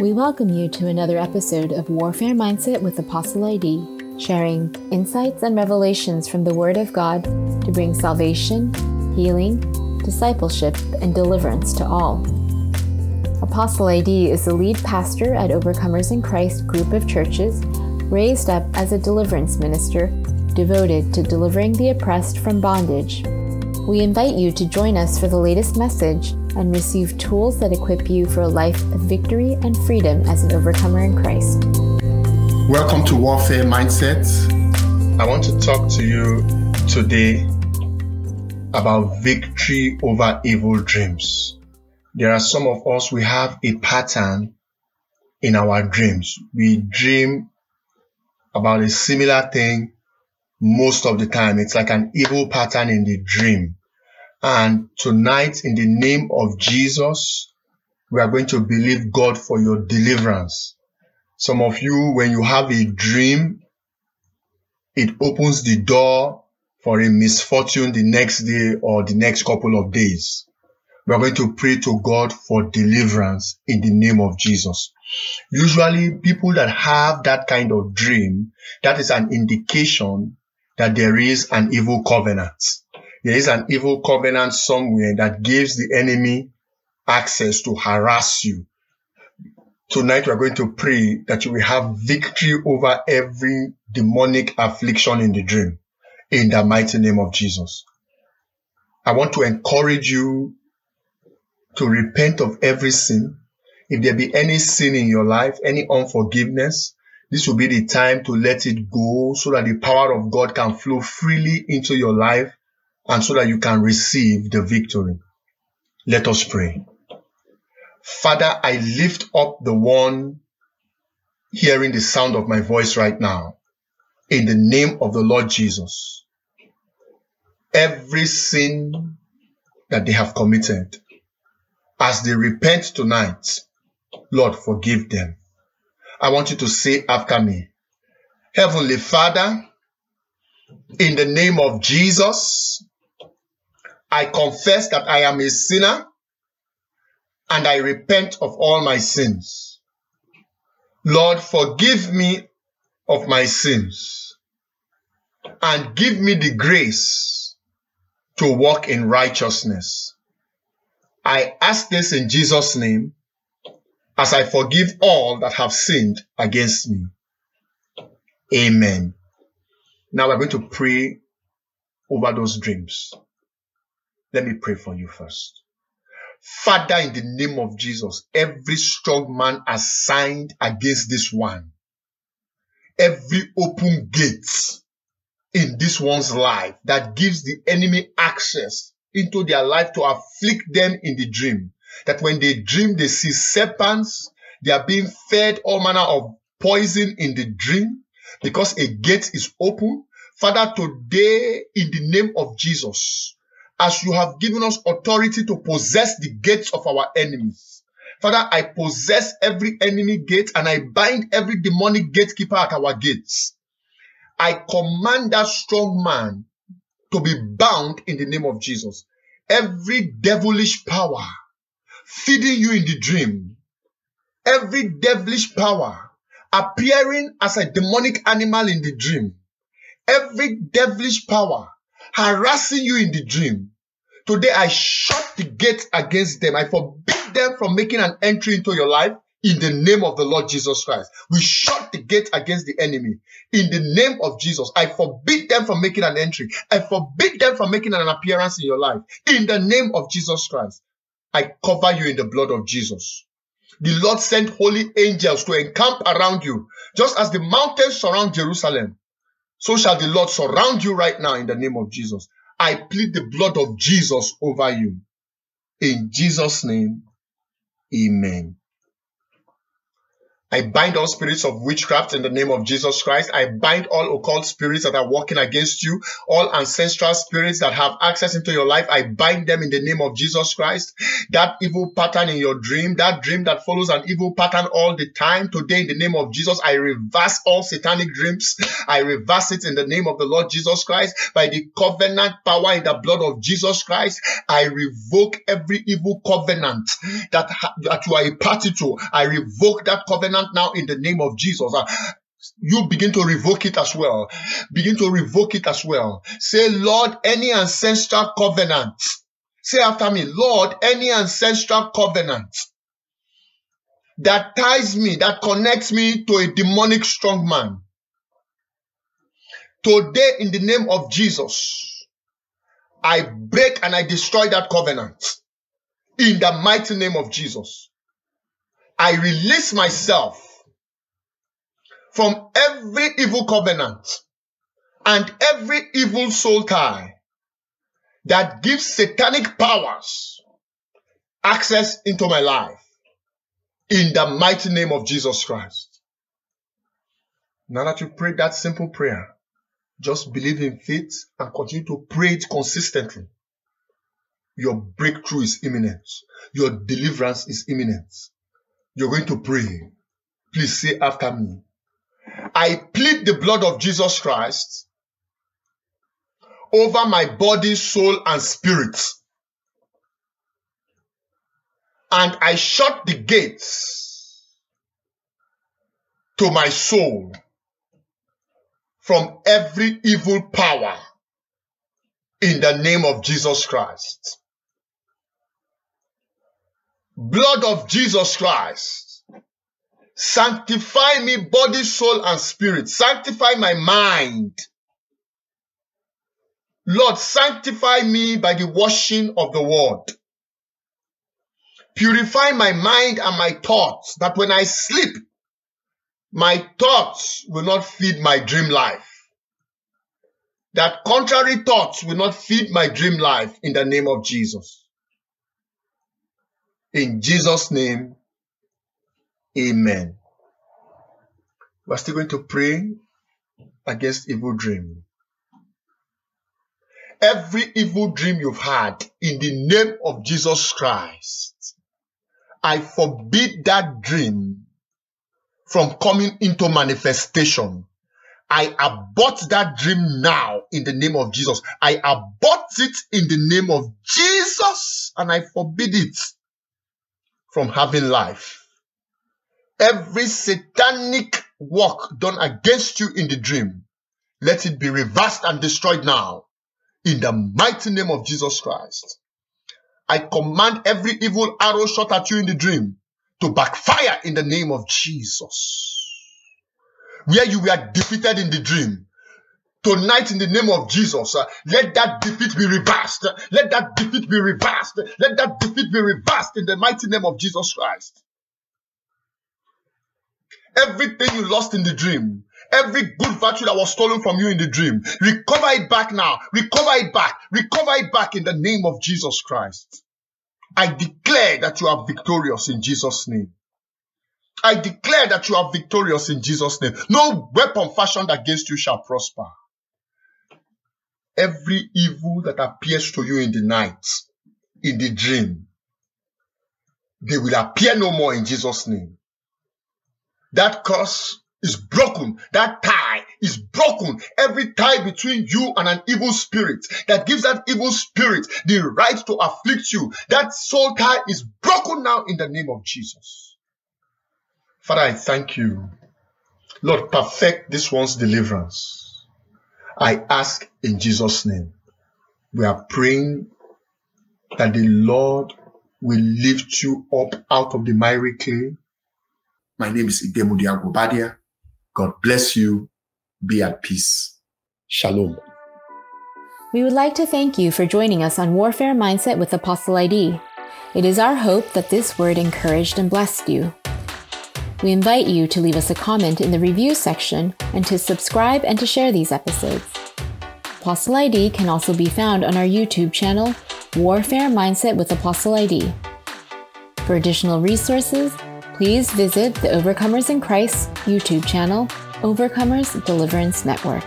We welcome you to another episode of Warfare Mindset with Apostle ID, sharing insights and revelations from the Word of God to bring salvation, healing, discipleship, and deliverance to all. Apostle ID is the lead pastor at Overcomers in Christ group of churches, raised up as a deliverance minister devoted to delivering the oppressed from bondage. We invite you to join us for the latest message and receive tools that equip you for a life of victory and freedom as an overcomer in Christ. Welcome to Warfare Mindset. I want to talk to you today about victory over evil dreams. There are some of us, we have a pattern in our dreams. We dream about a similar thing most of the time. It's like an evil pattern in the dream. And tonight, in the name of Jesus, we are going to believe God for your deliverance. Some of you, when you have a dream, it opens the door for a misfortune the next day or the next couple of days. We are going to pray to God for deliverance in the name of Jesus. Usually people that have that kind of dream, that is an indication that there is an evil covenant there is an evil covenant somewhere that gives the enemy access to harass you. Tonight we are going to pray that you will have victory over every demonic affliction in the dream in the mighty name of Jesus. I want to encourage you to repent of every sin. If there be any sin in your life, any unforgiveness, this will be the time to let it go so that the power of God can flow freely into your life and so that you can receive the victory. Let us pray. Father, I lift up the one hearing the sound of my voice right now in the name of the Lord Jesus. Every sin that they have committed, as they repent tonight, Lord, forgive them. I want you to say after me, Heavenly Father, in the name of Jesus, I confess that I am a sinner and I repent of all my sins. Lord, forgive me of my sins and give me the grace to walk in righteousness. I ask this in Jesus' name as I forgive all that have sinned against me. Amen. Now we're going to pray over those dreams. Let me pray for you first. Father, in the name of Jesus, every strong man assigned against this one, every open gate in this one's life that gives the enemy access into their life to afflict them in the dream. That when they dream, they see serpents, they are being fed all manner of poison in the dream because a gate is open. Father, today, in the name of Jesus, as you have given us authority to possess the gates of our enemies. Father, I possess every enemy gate and I bind every demonic gatekeeper at our gates. I command that strong man to be bound in the name of Jesus. Every devilish power feeding you in the dream, every devilish power appearing as a demonic animal in the dream, every devilish power harassing you in the dream. Today I shut the gate against them. I forbid them from making an entry into your life in the name of the Lord Jesus Christ. We shut the gate against the enemy in the name of Jesus. I forbid them from making an entry. I forbid them from making an appearance in your life in the name of Jesus Christ. I cover you in the blood of Jesus. The Lord sent holy angels to encamp around you, just as the mountains surround Jerusalem so shall the Lord surround you right now in the name of Jesus. I plead the blood of Jesus over you. In Jesus' name, amen. I bind all spirits of witchcraft in the name of Jesus Christ. I bind all occult spirits that are working against you, all ancestral spirits that have access into your life. I bind them in the name of Jesus Christ. That evil pattern in your dream, that dream that follows an evil pattern all the time. Today, in the name of Jesus, I reverse all satanic dreams. I reverse it in the name of the Lord Jesus Christ. By the covenant power in the blood of Jesus Christ, I revoke every evil covenant that, that you are a party to. I revoke that covenant covenant now in the name of Jesus. Uh, you begin to revoke it as well. Begin to revoke it as well. Say, Lord, any ancestral covenant. Say after me, Lord, any ancestral covenant that ties me, that connects me to a demonic strong man. Today, in the name of Jesus, I break and I destroy that covenant. In the mighty name of Jesus. I release myself from every evil covenant and every evil soul tie that gives satanic powers access into my life in the mighty name of Jesus Christ. Now that you prayed that simple prayer, just believe in faith and continue to pray it consistently. Your breakthrough is imminent. Your deliverance is imminent. You're going to pray. Please say after me. I plead the blood of Jesus Christ over my body, soul, and spirit. And I shut the gates to my soul from every evil power in the name of Jesus Christ blood of Jesus Christ. Sanctify me, body, soul, and spirit. Sanctify my mind. Lord, sanctify me by the washing of the word. Purify my mind and my thoughts that when I sleep, my thoughts will not feed my dream life. That contrary thoughts will not feed my dream life in the name of Jesus. In Jesus' name, amen. We're still going to pray against evil dream. Every evil dream you've had in the name of Jesus Christ, I forbid that dream from coming into manifestation. I abort that dream now in the name of Jesus. I abort it in the name of Jesus and I forbid it from having life. Every satanic work done against you in the dream, let it be reversed and destroyed now in the mighty name of Jesus Christ. I command every evil arrow shot at you in the dream to backfire in the name of Jesus. Where you were defeated in the dream, Tonight, in the name of Jesus, uh, let that defeat be reversed. Let that defeat be reversed. Let that defeat be reversed in the mighty name of Jesus Christ. Everything you lost in the dream, every good virtue that was stolen from you in the dream, recover it back now. Recover it back. Recover it back in the name of Jesus Christ. I declare that you are victorious in Jesus' name. I declare that you are victorious in Jesus' name. No weapon fashioned against you shall prosper every evil that appears to you in the night, in the dream, they will appear no more in Jesus' name. That curse is broken. That tie is broken. Every tie between you and an evil spirit that gives that evil spirit the right to afflict you, that soul tie is broken now in the name of Jesus. Father, I thank you. Lord, perfect this one's deliverance. I ask in Jesus' name. We are praying that the Lord will lift you up out of the miry clay. My name is Idemudia Guobadia. God bless you. Be at peace. Shalom. We would like to thank you for joining us on Warfare Mindset with Apostle ID. It is our hope that this word encouraged and blessed you. We invite you to leave us a comment in the review section and to subscribe and to share these episodes. Apostle ID can also be found on our YouTube channel, Warfare Mindset with Apostle ID. For additional resources, please visit the Overcomers in Christ YouTube channel, Overcomers Deliverance Network.